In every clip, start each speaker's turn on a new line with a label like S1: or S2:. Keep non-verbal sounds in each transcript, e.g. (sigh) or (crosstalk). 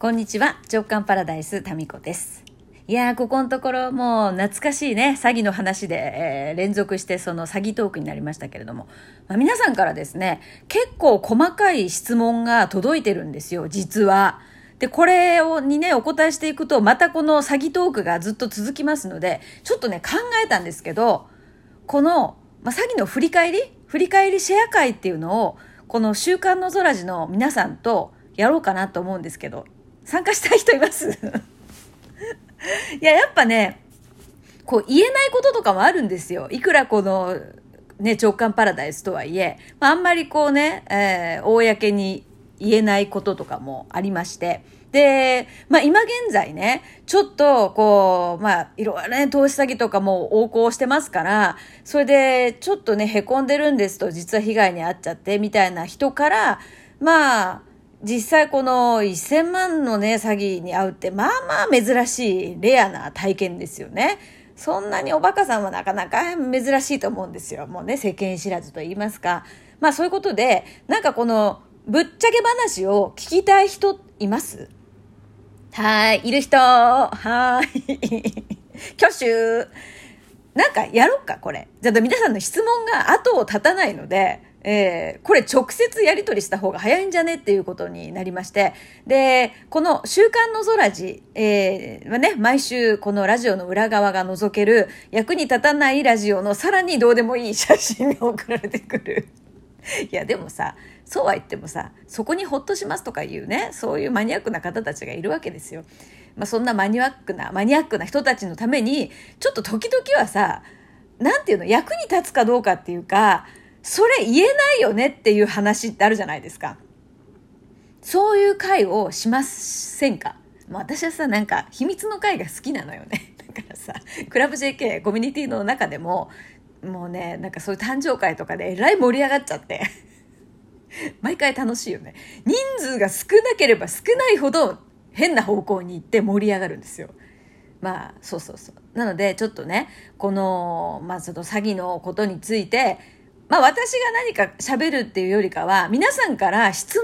S1: こんにちは、直感パラダイス、タミコです。いやー、ここのところもう懐かしいね、詐欺の話で、えー、連続してその詐欺トークになりましたけれども、まあ、皆さんからですね、結構細かい質問が届いてるんですよ、実は。で、これをにね、お答えしていくと、またこの詐欺トークがずっと続きますので、ちょっとね、考えたんですけど、この、まあ、詐欺の振り返り？振り返りシェア会っていうのを、この週刊の空寺の皆さんとやろうかなと思うんですけど、参加したい人います？(laughs) いや、やっぱね、こう言えないこととかもあるんですよ。いくらこの、ね、直感パラダイスとはいえ、まあ、あんまりこうね、えー、公に言えないこととかもありまして、で、まあ今現在ね、ちょっとこう、まあいろいろね、投資詐欺とかも横行してますから、それでちょっとね、凹んでるんですと、実は被害に遭っちゃってみたいな人から、まあ、実際この1000万のね、詐欺に遭うって、まあまあ珍しい、レアな体験ですよね。そんなにおバカさんはなかなか珍しいと思うんですよ。もうね、世間知らずと言いますか。まあそういうことで、なんかこの、ぶっちゃけ話を聞きたい人います？はい、いる人はい。(laughs) 挙手なんかやろっか、これ。じゃあ皆さんの質問が後を絶たないので、えー、これ直接やり取りした方が早いんじゃねっていうことになりまして、で、この週刊の空寺、えー、はね、毎週このラジオの裏側が覗ける役に立たないラジオのさらにどうでもいい写真が送られてくる。いや、でもさ、そうは言ってもさ、そこにほっとしますとかいうね、そういうマニアックな方たちがいるわけですよ。まあ、そんなマニアックな、マニアックな人たちのために、ちょっと時々はさ、なんていうの、役に立つかどうかっていうか、それ言えないよねっていう話ってあるじゃないですか。そういう会をしませんか？私はさ、なんか秘密の会が好きなのよね。(laughs) だからさ、クラブ JK コミュニティの中でも、もうね、なんかそういう誕生会とかでえらい盛り上がっちゃって。(laughs) 毎回楽しいよね。人数が少なければ少ないほど変な方向に行って盛り上がるんですよ。まあ、そうそうそう。なので、ちょっとね、この、まあ、その詐欺のことについて、まあ私が何か喋るっていうよりかは、皆さんから質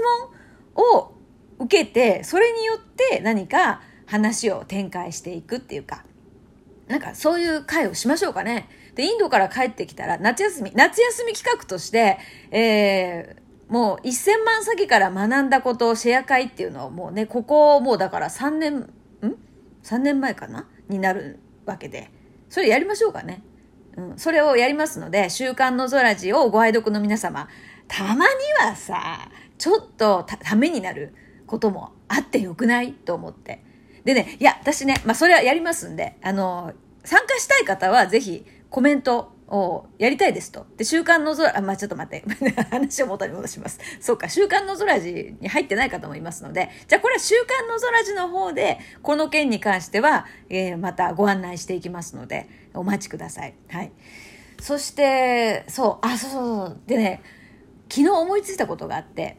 S1: 問を受けて、それによって何か話を展開していくっていうか、なんかそういう会をしましょうかね。で、インドから帰ってきたら、夏休み、夏休み企画として、えー、もう1000万詐欺から学んだことをシェア会っていうのをもうね、ここもうだから3年、ん ?3 年前かな？になるわけで。それやりましょうかね。うん、それをやりますので、週刊の空寺をご愛読の皆様、たまにはさ、ちょっとためになることもあってよくない？と思って。でね、いや、私ね、まあ、それはやりますんで、あの、参加したい方はぜひコメントをやりたいですと。で、週刊の空、あ、まあ、ちょっと待って。(laughs) 話を元に戻します。そうか、週刊の空寺に入ってない方もいますので、じゃあこれは週刊の空寺の方で、この件に関しては、えー、またご案内していきますので、お待ちください。はい。そして、そう、あ、そうそうそう。でね、昨日思いついたことがあって、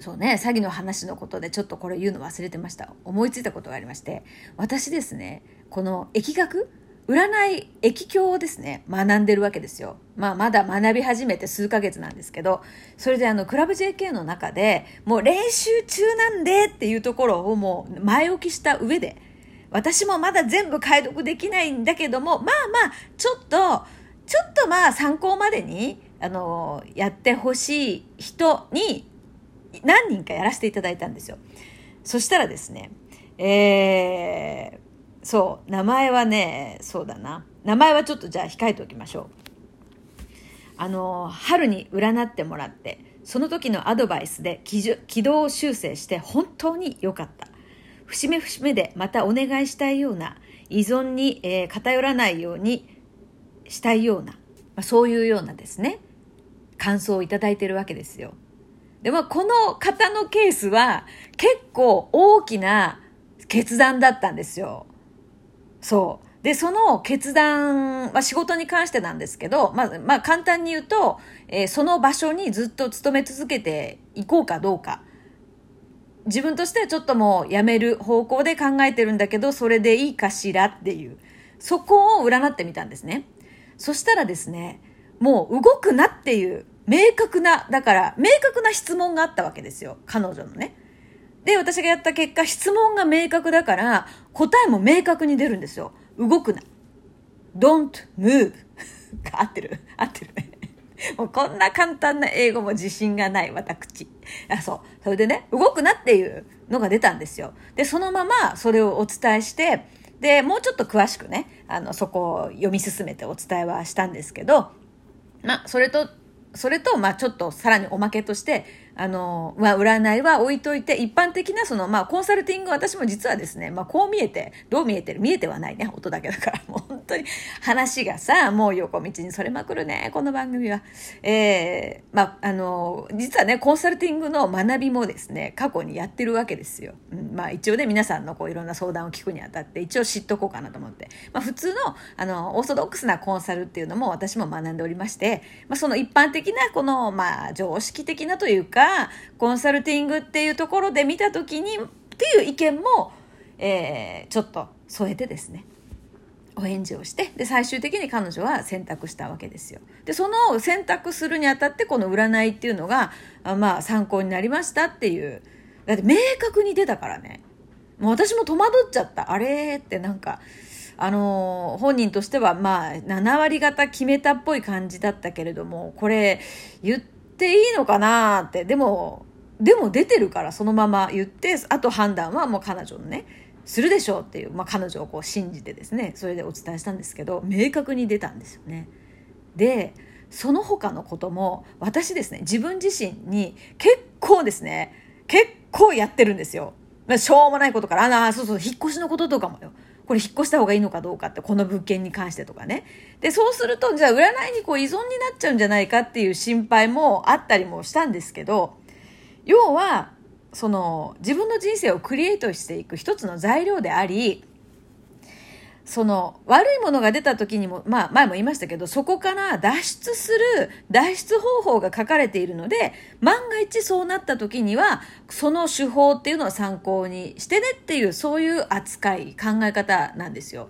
S1: そうね、詐欺の話のことでちょっとこれ言うの忘れてました。思いついたことがありまして、私ですね、この疫学占い、疫教ですね、学んでるわけですよ。まあ、まだ学び始めて数ヶ月なんですけど、それであの、クラブ JK の中で、もう練習中なんでっていうところをもう前置きした上で、私もまだ全部解読できないんだけども、まあまあ、ちょっと、ちょっとまあ参考までに、あの、やってほしい人に何人かやらせていただいたんですよ。そしたらですね、えー、そう、名前はね、そうだな。名前はちょっとじゃあ控えておきましょう。あの、春に占ってもらって、その時のアドバイスで軌道修正して本当に良かった。節目節目でまたお願いしたいような、依存に、えー、偏らないようにしたいような、まあ、そういうようなですね、感想をいただいてるわけですよ。でも、この方のケースは結構大きな決断だったんですよ。そう。で、その決断は仕事に関してなんですけど、まあ、まあ、簡単に言うと、えー、その場所にずっと勤め続けていこうかどうか。自分としてはちょっともうやめる方向で考えてるんだけど、それでいいかしらっていう。そこを占ってみたんですね。そしたらですね、もう動くなっていう明確な、だから明確な質問があったわけですよ。彼女のね。で、私がやった結果、質問が明確だから、答えも明確に出るんですよ。動くな。don't move. (laughs) 合ってる？合ってるね。(laughs) もうこんな簡単な英語も自信がない私。あ、そう。それでね、動くなっていうのが出たんですよ。で、そのままそれをお伝えして、で、もうちょっと詳しくね、あの、そこを読み進めてお伝えはしたんですけど、まあ、それと、それと、まあ、ちょっとさらにおまけとして、あの、まあ、占いは置いといて、一般的なその、まあ、コンサルティング、私も実はですね、まあ、こう見えて、どう見えてる見えてはないね、音だけだから、もう本当に話がさ、もう横道にそれまくるね、この番組は。えー、まあ、あの、実はね、コンサルティングの学びもですね、過去にやってるわけですよ。うん、まあ、一応ね、皆さんのこう、いろんな相談を聞くにあたって、一応知っとこうかなと思って。まあ、普通の、あの、オーソドックスなコンサルっていうのも私も学んでおりまして、まあ、その一般的な、この、まあ、常識的なというか、コンサルティングっていうところで見た時にっていう意見も、えー、ちょっと添えてですね。お返事をしてで最終的に彼女は選択したわけですよ。でその選択するにあたってこの占いっていうのがあまあ参考になりましたっていう。だって明確に出たからね。もう私も戸惑っちゃった。あれ？ってなんかあのー、本人としてはまあ7割方決めたっぽい感じだったけれどもこれ言ってっていいのかなってでもでも出てるからそのまま言って、あと判断はもう彼女のね、するでしょうっていう、まあ、彼女をこう信じてですね、それでお伝えしたんですけど、明確に出たんですよね。で、その他のことも、私ですね、自分自身に結構ですね、結構やってるんですよ。しょうもないことから、あ、そうそう、引っ越しのこととかもよ。これ引っ越した方がいいのかどうかって、この物件に関してとかね。で、そうすると、じゃあ占いにこう依存になっちゃうんじゃないかっていう心配もあったりもしたんですけど、要はその自分の人生をクリエイトしていく一つの材料でありその悪いものが出た時にも、まあ前も言いましたけど、そこから脱出する脱出方法が書かれているので、万が一そうなった時には、その手法っていうのを参考にしてねっていう、そういう扱い、考え方なんですよ。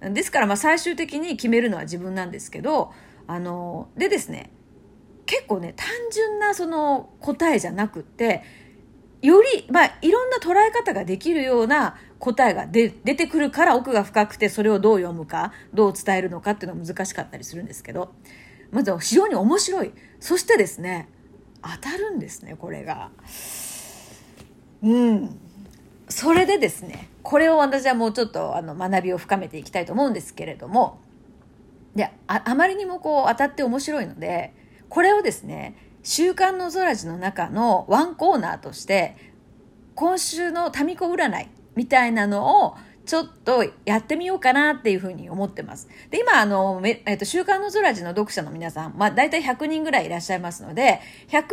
S1: ですからまあ最終的に決めるのは自分なんですけど、あの、でですね、結構ね単純なその答えじゃなくってより、まあ、いろんな捉え方ができるような答えが出てくるから奥が深くてそれをどう読むかどう伝えるのかっていうのが難しかったりするんですけどまず非常に面白いそしてですね当たるんですねこれが。うんそれでですねこれを私はもうちょっとあの学びを深めていきたいと思うんですけれどもでああまりにもこう当たって面白いのでこれをですね、週刊の空地の中のワンコーナーとして、今週の民子占いみたいなのをちょっとやってみようかなっていうふうに思ってます。で、今、あの、えっと、週刊の空地の読者の皆さん、まあ、大体100人ぐらいいらっしゃいますので、100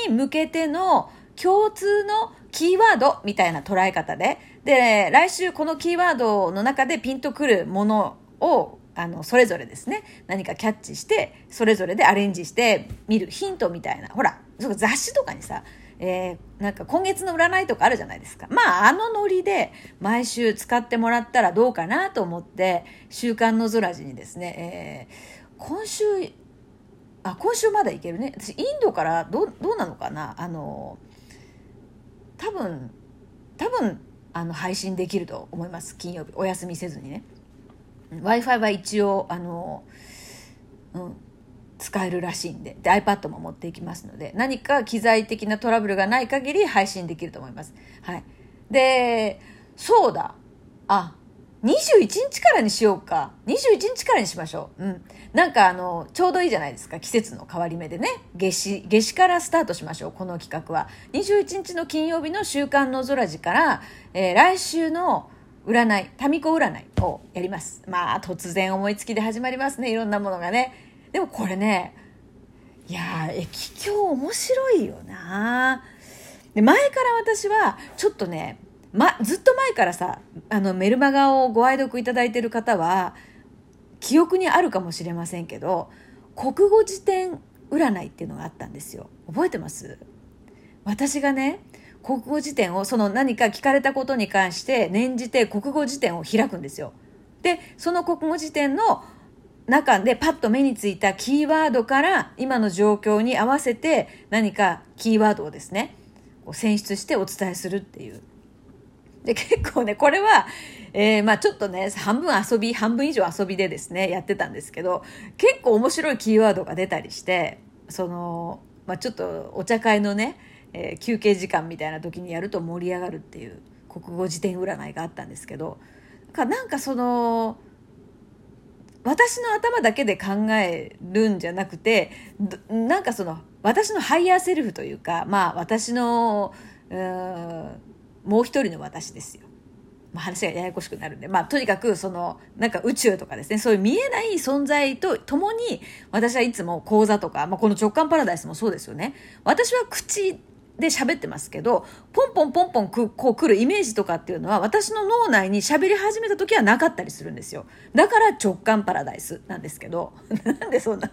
S1: 人に向けての共通のキーワードみたいな捉え方で、で、来週このキーワードの中でピンとくるものをあの、それぞれですね、何かキャッチして、それぞれでアレンジして見るヒントみたいな、ほら、雑誌とかにさ、えー、なんか今月の占いとかあるじゃないですか。まあ、あのノリで毎週使ってもらったらどうかなと思って、週刊の空地にですね、えー、今週、あ、今週まだいけるね。私、インドからどどうなのかなあの、多分、多分、あの、配信できると思います。金曜日。お休みせずにね。w i f i は一応あの、うん、使えるらしいんでで iPad も持っていきますので何か機材的なトラブルがない限り配信できると思います。はい、でそうだあ21日からにしようか。21日からにしましょう。うん。なんかあの、ちょうどいいじゃないですか。季節の変わり目でね。夏至、夏至からスタートしましょう。この企画は。21日の金曜日の週刊の空寺から、えー、来週の占い、タミコ占いをやります。まあ、突然思いつきで始まりますね。いろんなものがね。でもこれね、いやー、液境面白いよなで、前から私は、ちょっとね、ま、ずっと前からさ、あの、メルマガをご愛読いただいてる方は、記憶にあるかもしれませんけど、国語辞典占いっていうのがあったんですよ。覚えてます？私がね、国語辞典をその何か聞かれたことに関して念じて国語辞典を開くんですよ。でその国語辞典の中でパッと目についたキーワードから今の状況に合わせて何かキーワードをですね選出してお伝えするっていう。で、(laughs) 結構ね、これは、えー、まあちょっとね、半分遊び、半分以上遊びでですね、やってたんですけど、結構面白いキーワードが出たりして、その、まあちょっとお茶会のね、えー、休憩時間みたいな時にやると盛り上がるっていう国語辞典占いがあったんですけど、なんかその、私の頭だけで考えるんじゃなくてなんかその私の higher self というかまあ私のもう一人の私ですよ。ま、話がややこしくなるんで、まあ、とにかくそのなんか宇宙とかですねそういう見えない存在とともに私はいつも講座とか、まあ、この直感パラダイスもそうですよね私は口で喋ってますけど、ポンポンポンポンくこう来るイメージとかっていうのは私の脳内に喋り始めた時はなかったりするんですよ。だから直感パラダイスなんですけど、(laughs) なんでそんな、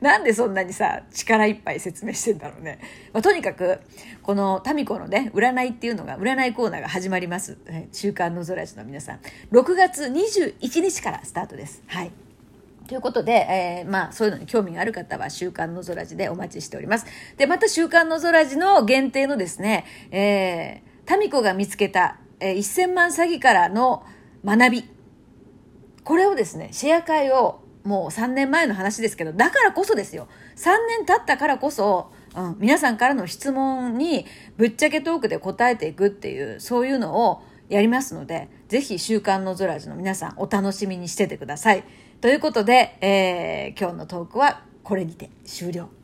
S1: なんでそんなにさ、力いっぱい説明してんだろうね。まあ、とにかく、このタミコのね、占いっていうのが、占いコーナーが始まります。週刊の空地の皆さん。6月21日からスタートです。はい。ということで、えー、まあ、そういうのに興味がある方は、週刊の空寺でお待ちしております。で、また週刊の空寺の限定のですね、えー、タミコが見つけた、えー、1000万詐欺からの学び。これをですね、シェア会を、もう3年前の話ですけど、だからこそですよ。3年経ったからこそ、うん、皆さんからの質問にぶっちゃけトークで答えていくっていう、そういうのをやりますので、ぜひ週刊の空寺の皆さんお楽しみにしててください。ということで、えー、今日のトークはこれにて終了。